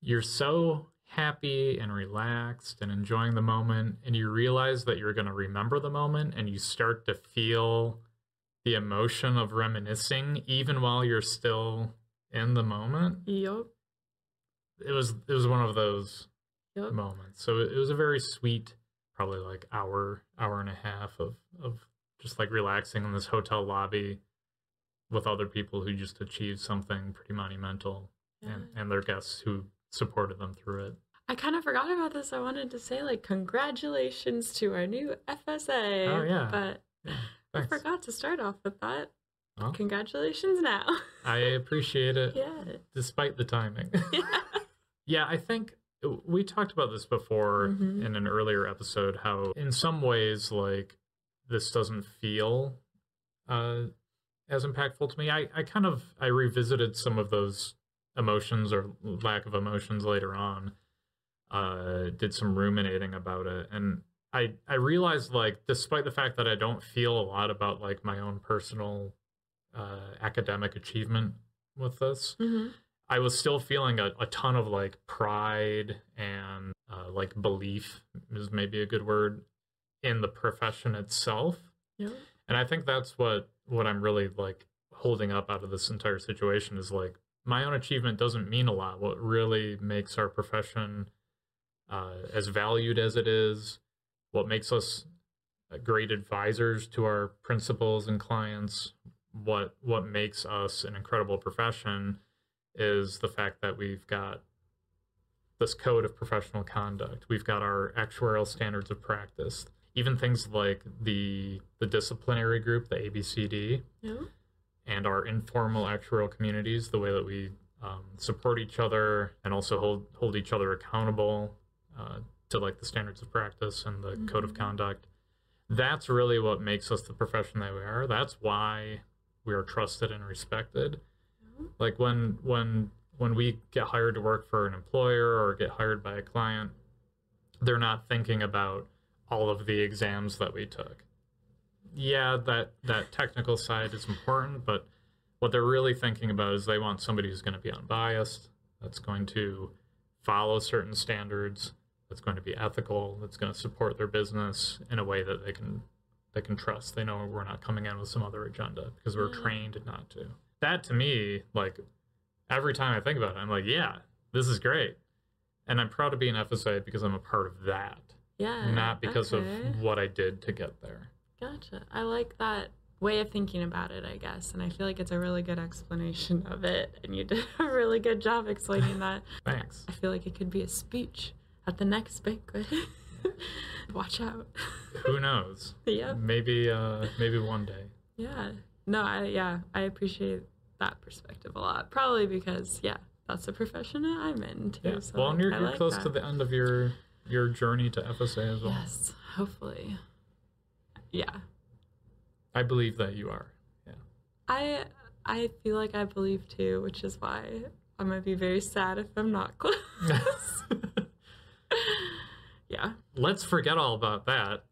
you're so happy and relaxed and enjoying the moment and you realize that you're going to remember the moment and you start to feel the emotion of reminiscing even while you're still in the moment? Yup. It was it was one of those Yup. moments. So it was a very sweet, probably like hour, hour and a half of of just like relaxing in this hotel lobby with other people who just achieved something pretty monumental and, Yeah. and their guests who supported them through it. I kind of forgot about this. I wanted to say like congratulations to our new FSA. Oh, yeah. But Yeah, I forgot to start off with that. Well, Congratulations now. *laughs* I appreciate it yeah. despite the timing. *laughs* Yeah. Yeah, I think we talked about this before Mhm. in an earlier episode how in some ways like this doesn't feel uh as impactful to me. I I kind of I revisited some of those emotions or lack of emotions later on. Uh did some ruminating about it and I I realized like despite the fact that I don't feel a lot about like my own personal uh academic achievement with this, hmm I was still feeling a, a ton of like pride and uh, like belief is maybe a good word in the profession itself. Yep. And I think that's what what I'm really like holding up out of this entire situation is like my own achievement doesn't mean a lot. What really makes our profession uh, as valued as it is, what makes us uh, great advisors to our principals and clients, what what makes us an incredible profession is the fact that we've got this code of professional conduct. We've got our actuarial standards of practice. Even things like the the disciplinary group, the ABCD, Yep. and our informal actuarial communities, the way that we um, support each other and also hold hold each other accountable uh, to like the standards of practice and the code of Mhm. conduct. That's really what makes us the profession that we are. That's why we are trusted and respected. Mm-hmm. Like when when when we get hired to work for an employer or get hired by a client, they're not thinking about all of the exams that we took. Yeah, that that technical side is important, but what they're really thinking about is they want somebody who's going to be unbiased, that's going to follow certain standards, that's going to be ethical, that's going to support their business in a way that they can they can trust. They know we're not coming in with some other agenda because we're Yeah. trained not to. That to me, like every time I think about it, I'm like, yeah, this is great. And I'm proud to be an FSA because I'm a part of that, Yeah. not because okay. of what I did to get there. Gotcha. I like that way of thinking about it, I guess. And I feel like it's a really good explanation of it. And you *laughs* did a really good job explaining that. Thanks. I feel like it could be a speech at the next banquet. *laughs* *laughs* Watch out. Who *laughs* knows? yep. Maybe uh maybe one day. Yeah. No, I yeah, I appreciate that perspective a lot. Probably because yeah, that's the profession that I'm in too. Yeah. So well, and you're, you're like close that. to the end of your your journey to FSA as well. Yes, hopefully. Yeah. I believe that you are. Yeah. I I feel like I believe too, which is why I'm gonna be very sad if I'm not *laughs* close. Yeah. Let's forget all about that.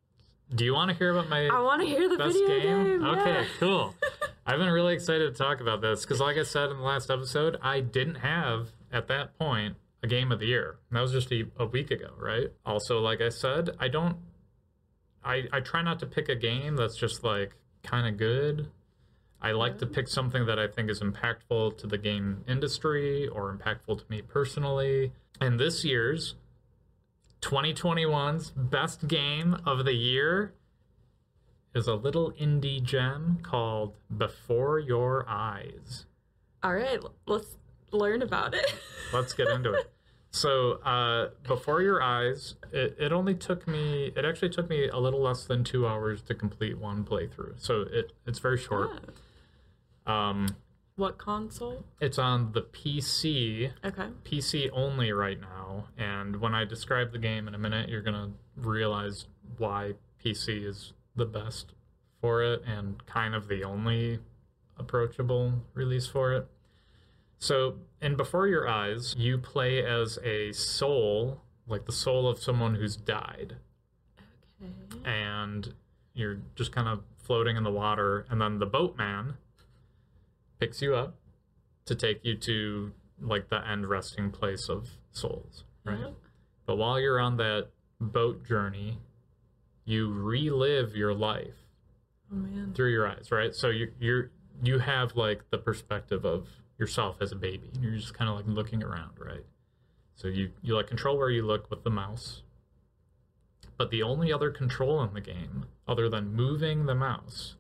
Do you want to hear about my I want to hear the best video game? game. Okay, yeah. cool. *laughs* I've been really excited to talk about this because, like I said in the last episode, I didn't have at that point a game of the year. And that was just a, a week ago, right? Also, like I said, I don't. I I try not to pick a game that's just like kind of good. I like to pick something that I think is impactful to the game industry or impactful to me personally. And this year's 2021's best game of the year is a little indie gem called Before Your Eyes. All right, let's learn about it. *laughs* Let's get into it. So, uh, Before Your Eyes, it, it only took me, it actually took me a little less than two hours to complete one playthrough. So, it, it's very short. Yeah. Um, What console? it's on the PC, Okay. PC only right now. And when I describe the game in a minute, you're going to realize why PC is the best for it and kind of the only approachable release for it. So, in Before Your Eyes, you play as a soul, like the soul of someone who's died. Okay. And you're just kind of floating in the water. And then the boatman picks you up to take you to like the end resting place of souls, right? Yeah. But while you're on that boat journey, you relive your life Oh man. through your eyes, right? So you you're you have like the perspective of yourself as a baby, and you're just kind of like looking around, right? So you you like control where you look with the mouse, but the only other control in the game, other than moving the mouse,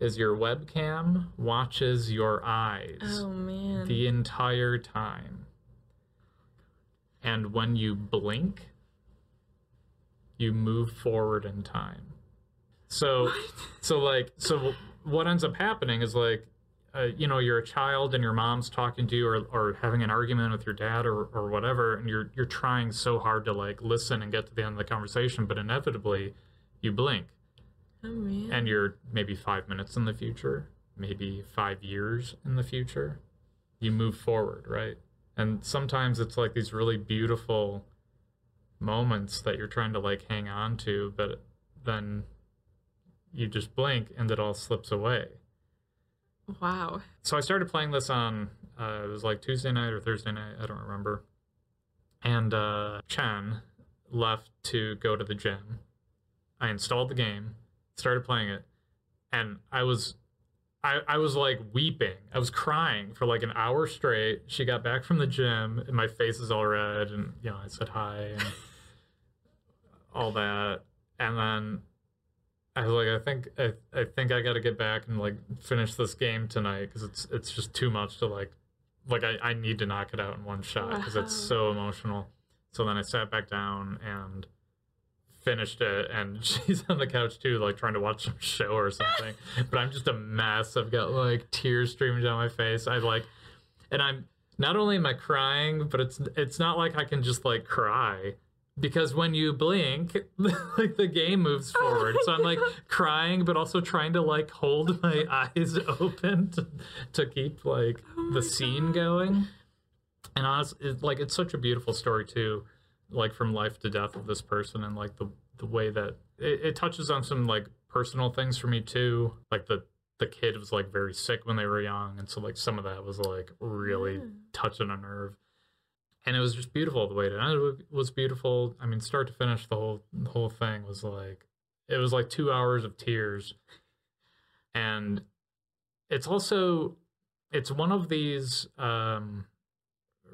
is your webcam watches your eyes Oh man. the entire time. And when you blink, you move forward in time. So, so like, so what ends up happening is like, uh, you know, you're a child and your mom's talking to you or, or having an argument with your dad or, or whatever, and you're you're trying so hard to like listen and get to the end of the conversation, but inevitably, you blink oh and you're maybe five minutes in the future, maybe five years in the future. You move forward, right? And sometimes it's like these really beautiful moments that you're trying to like hang on to, but then you just blink and it all slips away. wow. So I started playing this on uh, it was like Tuesday night or Thursday night, I don't remember. And uh, Chen left to go to the gym. I installed the game, started playing it, and I was I, I was like weeping. I was crying for like an hour straight. She got back from the gym and my face is all red and you know, I said hi and *laughs* all that. And then I was like, I think I, I think I got to get back and like finish this game tonight because it's it's just too much to like like I, I need to knock it out in one shot because it's so emotional. So then I sat back down and finished it, and *laughs* she's on the couch too, like trying to watch some show or something. *laughs* but I'm just a mess. I've got like tears streaming down my face. I like, and I'm not only am I crying, but it's it's not like I can just like cry because when you blink, *laughs* like the game moves Oh forward. so I'm like crying, but also trying to like hold my eyes open to, to keep like Oh the scene God. going. And honestly, it, like it's such a beautiful story too, like from life to death of this person, and like the the way that it, it touches on some like personal things for me too. Like the the kid was like very sick when they were young, and so like some of that was like really Yeah. touching a nerve. And it was just beautiful the way it ended was beautiful. I mean, start to finish, the whole the whole thing was like it was like two hours of tears, and it's also it's one of these um,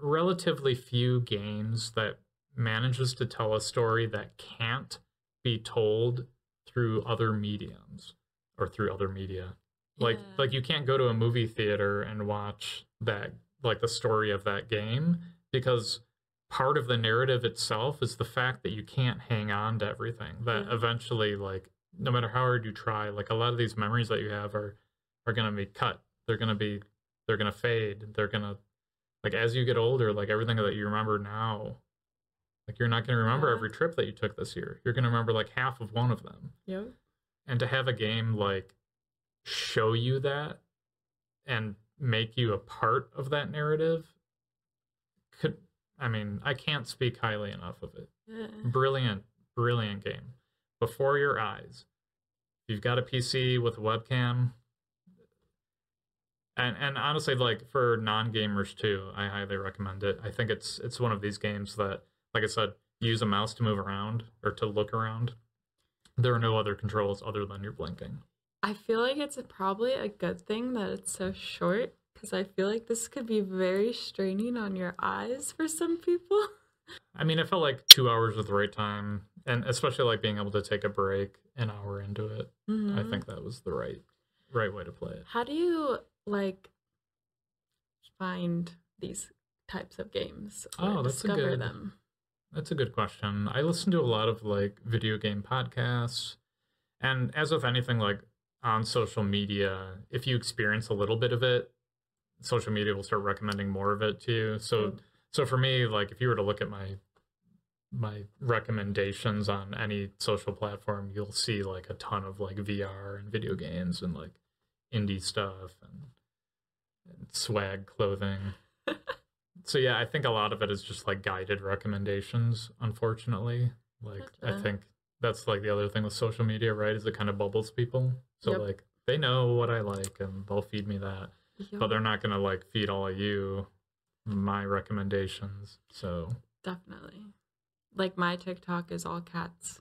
relatively few games that manages to tell a story that can't be told through other mediums or through other media. Like Yeah. like you can't go to a movie theater and watch that like the story of that game because part of the narrative itself is the fact that you can't hang on to everything that Yeah. eventually like no matter how hard you try like a lot of these memories that you have are are going to be cut they're going to be they're going to fade they're going to like as you get older like everything that you remember now like you're not going to remember Yeah. every trip that you took this year you're going to remember like half of one of them Yep. and to have a game like show you that and make you a part of that narrative could i mean i can't speak highly enough of it Yeah. brilliant brilliant game before your eyes if you've got a pc with a webcam and and honestly like for non-gamers too i highly recommend it i think it's it's one of these games that like i said use a mouse to move around or to look around there are no other controls other than your blinking I feel like it's probably a good thing that it's so short because I feel like this could be very straining on your eyes for some people. *laughs* i mean it felt like two hours was the right time and especially like being able to take a break an hour into it i Mhm. think that was the right right way to play it How do you like find these types of games or Oh, that's a discover good- them? That's a good question. I listen to a lot of like video game podcasts. And as with anything like on social media, if you experience a little bit of it, social media will start recommending more of it to you. So Mm. so for me, like if you were to look at my my recommendations on any social platform, you'll see like a ton of like VR and video games and like indie stuff and, and swag clothing. *laughs* so yeah, I think a lot of it is just like guided recommendations, unfortunately. Like I think that's like the other thing with social media, right? Is it kind of bubbles people. So Yep. like they know what I like and they'll feed me that. Yep, But they're not gonna like feed all of you my recommendations. So definitely. Like my TikTok is all cats,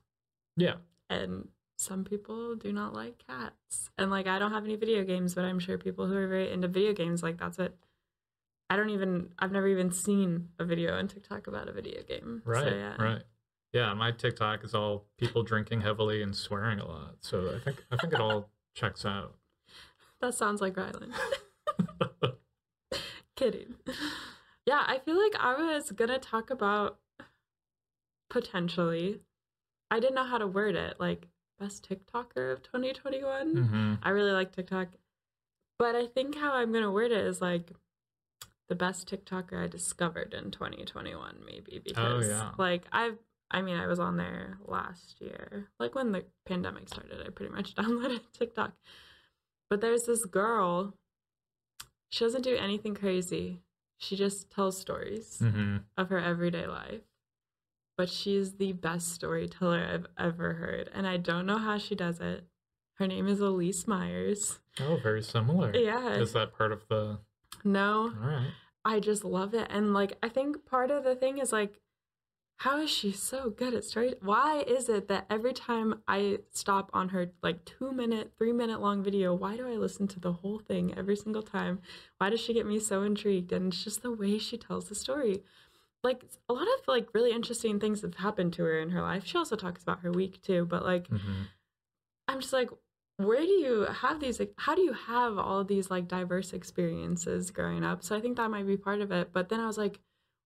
yeah. and some people do not like cats. And like I don't have any video games, but I'm sure people who are very into video games like that's it. I don't even I've never even seen a video on TikTok about a video game. So, Right. yeah. Right. Yeah, my TikTok is all people drinking heavily and swearing a lot. So I think I think it all *laughs* checks out. That sounds like Rylan. *laughs* Kidding. Yeah, I feel like I was gonna talk about potentially. I didn't know how to word it, like best TikToker of 2021. hmm I really like TikTok, but I think how I'm gonna word it is like the best TikToker I discovered in 2021, maybe because yeah. like I've. I mean, I was on there last year, like when the pandemic started. I pretty much *laughs* downloaded TikTok, but there's this girl. She doesn't do anything crazy. She just tells stories hmm of her everyday life. But she's the best storyteller I've ever heard. And I don't know how she does it. Her name is Elyse Myers. Oh, very similar. Yeah. Is that part of the? No, All right. I just love it. And like, I think part of the thing is like, how is she so good at story? Why is it that every time I stop on her like two minute, three minute long video, why do I listen to the whole thing every single time? Why does she get me so intrigued? And it's just the way she tells the story. Like a lot of like really interesting things have happened to her in her life. She also talks about her week too, but like hmm I'm just like, where do you have these? Like, how do you have all these like diverse experiences growing up? So I think that might be part of it. But then I was like,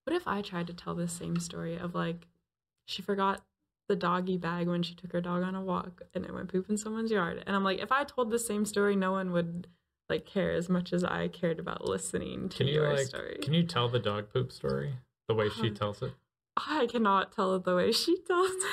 what if I tried to tell the same story of like, she forgot the doggy bag when she took her dog on a walk and it went poop in someone's yard. And I'm like, if I told the same story, no one would like care as much as I cared about listening to Can you your like? story. Can you tell the dog poop story the way she Um, tells it? I cannot tell it the way she tells it.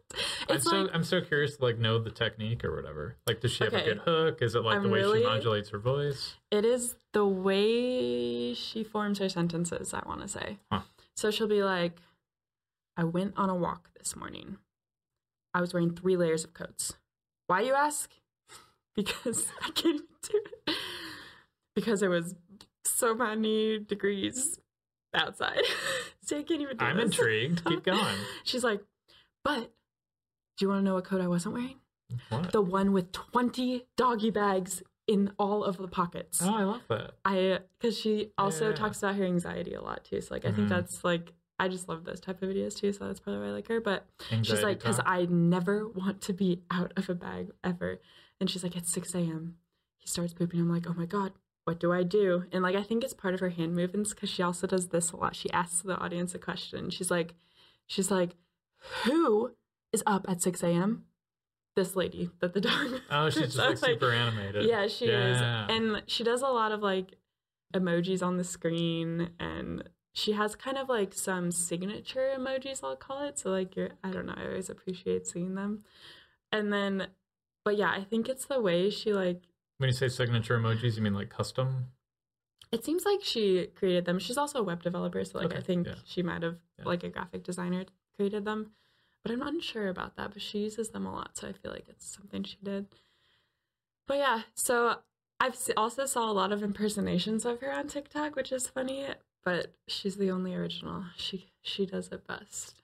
*laughs* I'm It's so I'm so curious to like know the technique or whatever. Like, does she have a good hook? Is it like the I'm way really- she modulates her voice? It is the way she forms her sentences, I want to say. Huh. So she'll be like, I went on a walk this morning. I was wearing three layers of coats. Why, you ask? *laughs* Because I can't do it. Because it was so many degrees outside. *laughs* so I can't even do I'm this. intrigued. Keep going. She's like, but do you want to know what coat I wasn't wearing? What? The one with 20 doggy bags in all of the pockets. Oh, I love that. I because she also Yeah. talks about her anxiety a lot too. So like I Mhm. think that's like I just love those type of videos too. So that's probably why I like her. But she's like because. I never want to be out of a bag ever. And she's like it's six a.m. He starts pooping. I'm like oh my god. What do I do? And like I think it's part of her hand movements because she also does this a lot. She asks the audience a question. She's like, she's like, who is up at six a.m. This lady that the dog. Oh, *laughs* she's just So, like super animated. Yeah, she is. And she does a lot of like emojis on the screen and she has kind of like some signature emojis, I'll call it. So like you're I don't know, I always appreciate seeing them. And then but yeah, I think it's the way she like When you say signature emojis, you mean like custom? it seems like she created them. She's also a web developer, so like I think yeah. she might have Yeah. like a graphic designer created them. But I'm unsure about that. But she uses them a lot, so I feel like it's something she did. But yeah, so I've also saw a lot of impersonations of her on TikTok, which is funny. But she's the only original. She she does it best.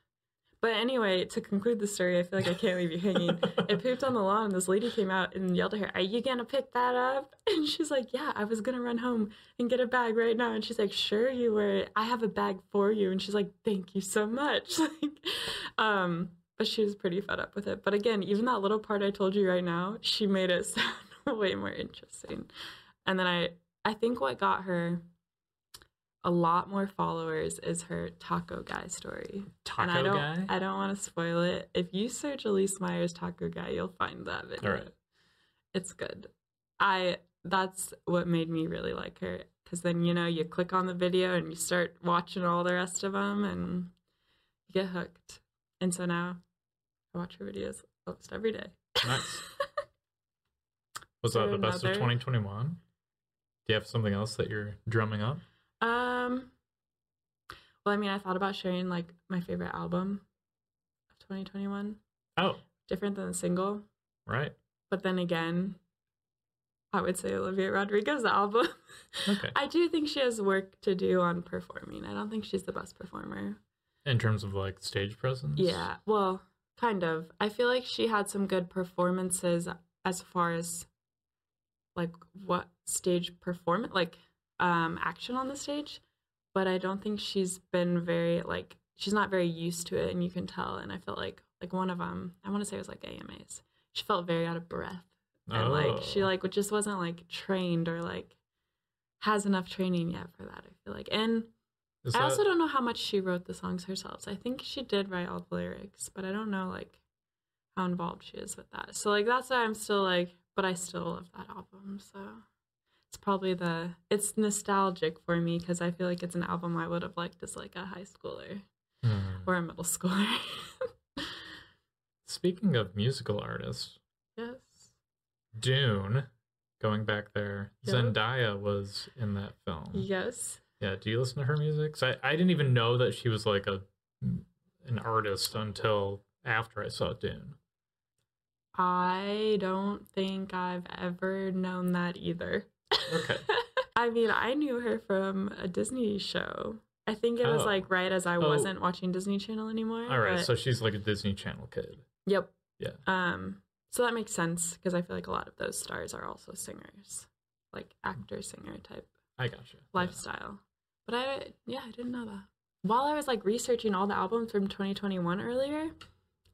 But anyway, to conclude the story, I feel like I can't leave you hanging. *laughs* It pooped on the lawn. and This lady came out and yelled at her, "Are you gonna pick that up?" *laughs* And she's like, "Yeah, I was gonna run home and get a bag right now." And she's like, "Sure, you were. I have a bag for you." And she's like, "Thank you so much." *laughs* Like, um, but she was pretty fed up with it. But again, even that little part I told you right now, she made it sound way more interesting. And then I, I think what got her a lot more followers is her taco guy story. Taco and I don't, guy? I don't want to spoil it. If you search Elyse Myers taco guy, you'll find that video. All right. It's good. I that's what made me really like her because then you know you click on the video and you start watching all the rest of them and you get hooked. And so now I watch her videos almost every day. Nice. *laughs* Was that the best of 2021? Do you have something else that you're drumming up? Um. Well, I mean, I thought about sharing like my favorite album of 2021, Oh, different than the single. right. But then again, I would say Olivia Rodrigo's album. *laughs* Okay. I do think she has work to do on performing. I don't think she's the best performer. In terms of like stage presence? Yeah, well, kind of. I feel like she had some good performances as far as like what stage performance, like um action on the stage, but I don't think she's been very like she's not very used to it, and you can tell. And I felt like like one of them, I want to say it was like AMAs. She felt very out of breath, and like she Oh. like just wasn't like trained or like has enough training yet for that. I feel like, and Is I that- also don't know how much she wrote the songs herself. So I think she did write all the lyrics, but I don't know like how involved she is with that. So like that's why I'm still like, but I still love that album. So it's probably the it's nostalgic for me because I feel like it's an album I would have liked as like a high schooler Hmm. or a middle schooler. *laughs* Speaking of musical artists, yes. Dune, going back there, Yep. Zendaya was in that film. Yes. Yeah, do you listen to her music? I, I didn't even know that she was like a an artist until after I saw Dune. I don't think I've ever known that either. Okay. *laughs* I mean, I knew her from a Disney show. I think it was Oh. like right as I Oh. wasn't watching Disney Channel anymore. All right, but- so she's like a Disney Channel kid. yep. Yeah. Um. So that makes sense because I feel like a lot of those stars are also singers, like actor singer type I gotcha. Yeah. lifestyle. But I yeah, I didn't know that. While I was like researching all the albums from 2021 earlier,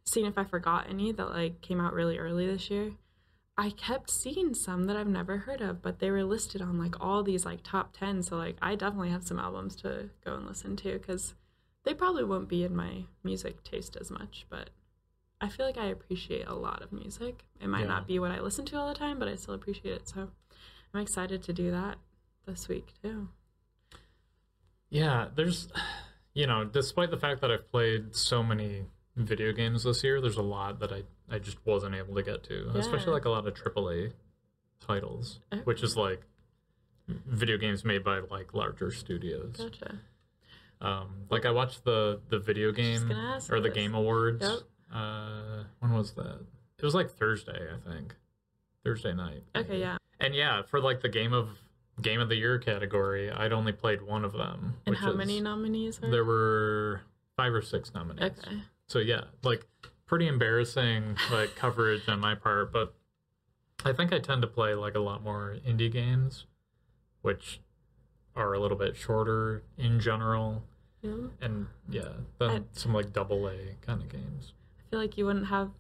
seeing if I forgot any that like came out really early this year, I kept seeing some that I've never heard of, but they were listed on like all these like top 10, so like I definitely have some albums to go and listen to cuz they probably won't be in my music taste as much, but I feel like I appreciate a lot of music. It might Yeah. not be what I listen to all the time, but I still appreciate it. So I'm excited to do that this week too. Yeah, there's, *sighs* you know, despite the fact that I've played so many video games this year, there's a lot that I, I just wasn't able to get to, especially like a lot of AAA titles, which is like video games made by like larger studios. Gotcha. Um, like I watched the the video game or the this. Game Awards. Yep. Uh, when was that? It was like Thursday, I think. Thursday night. Okay, yeah. And yeah, for like the game of game of the year category, I'd only played one of them. And which how is- many nominees are There were five or six nominees. Okay. So yeah, like pretty embarrassing like *laughs* coverage on my part, but I think I tend to play like a lot more indie games, which are a little bit shorter in general, Yeah. and yeah, than I- some like double A kind of games. I feel like you wouldn't have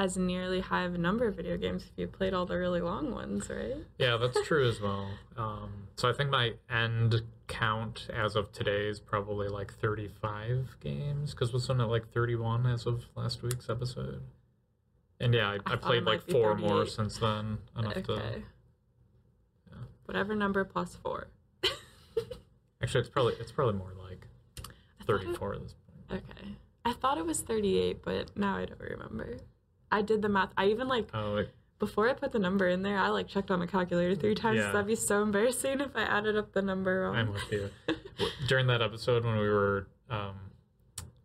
as nearly high of a number of video games if you played all the really long ones, right? Yeah, that's true as well. Um, so I think my end count as of today is probably like 35 games, because wasn't it like 31 as of last week's episode? And yeah, I, I, it played like four more since then. Enough okay. to yeah. Whatever number plus four. *laughs* actually, it's probably it's probably more like I thought it- 34 at this point. Okay. I thought it was 38, but now I don't remember. I did the math. I even like Oh, it, before I put the number in there, I like checked on a calculator three times. Yeah. That'd be so embarrassing if I added up the number wrong. I'm with you. *laughs* During that episode when we were um,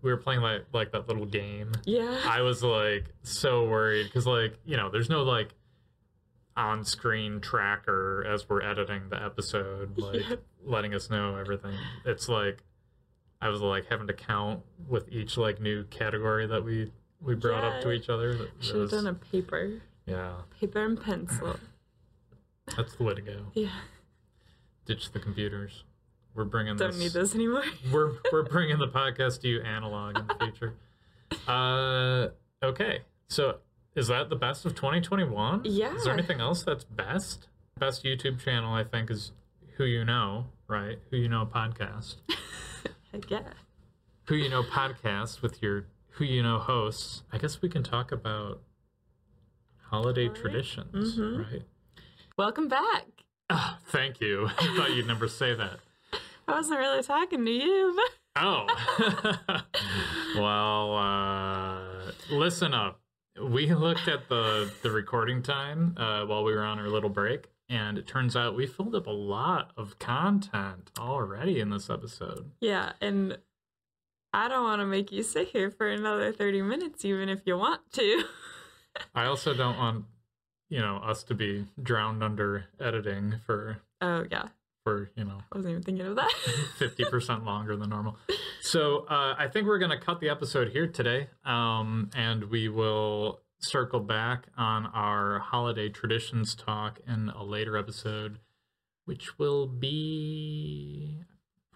we were playing like like that little game. yeah. I was like so worried because like you know there's no like on-screen tracker as we're editing the episode *laughs* like Yeah. letting us know everything. It's like I was like having to count with each like new category that we we brought up to each other. That- Should have done a paper. yeah, Paper and pencil. that's the way to go. Yeah. Ditch the computers. We're bringing Don't this. need this anymore. *laughs* we're we're bringing the podcast to you analog in the *laughs* future. Uh, okay. So is that the best of 2021? Yeah. Is there anything else that's best? Best YouTube channel, I think, is Who You Know, right? Who You Know podcast. *laughs* Heck yeah. Who You Know podcast with your Who You Know hosts. I guess we can talk about holiday Alright. traditions, Mhm. right? Welcome back. Ah, thank you. I thought you'd never say that. *laughs* I wasn't really talking to you. *laughs* Oh. *laughs* well, uh, listen up. We looked at the, the recording time uh, while we were on our little break, and it turns out we filled up a lot of content already in this episode. yeah, and I don't want to make you sit here for another 30 minutes, even if you want to. *laughs* I also don't want you know us to be drowned under editing for Oh yeah, for you know I wasn't even thinking of that. *laughs* 50% *laughs* longer than normal. So uh, I think we're going to cut the episode here today, um, and we will circle back on our holiday traditions talk in a later episode, which will be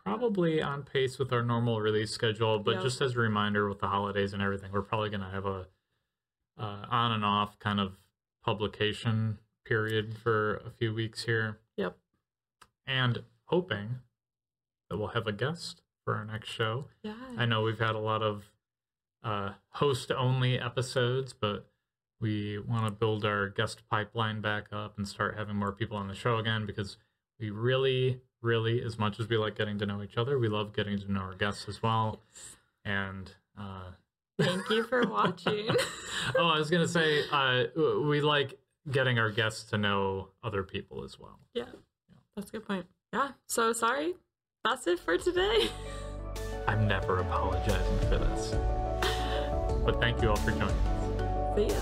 probably on pace with our normal release schedule. But Yep. just as a reminder, with the holidays and everything, we're probably going to have a uh, on and off kind of publication period for a few weeks here yep. and hoping that we'll have a guest for our next show. Yeah. I know we've had a lot of uh, host only episodes, but we want to build our guest pipeline back up and start having more people on the show again because we really, really, as much as we like getting to know each other, we love getting to know our guests as well. And uh, Thank you for *laughs* watching. oh, I was gonna say uh, we like getting our guests to know other people as well. yeah, that's a good point. Yeah. So sorry. That's it for today. I'm never apologizing for this. But thank you all for joining us. See ya.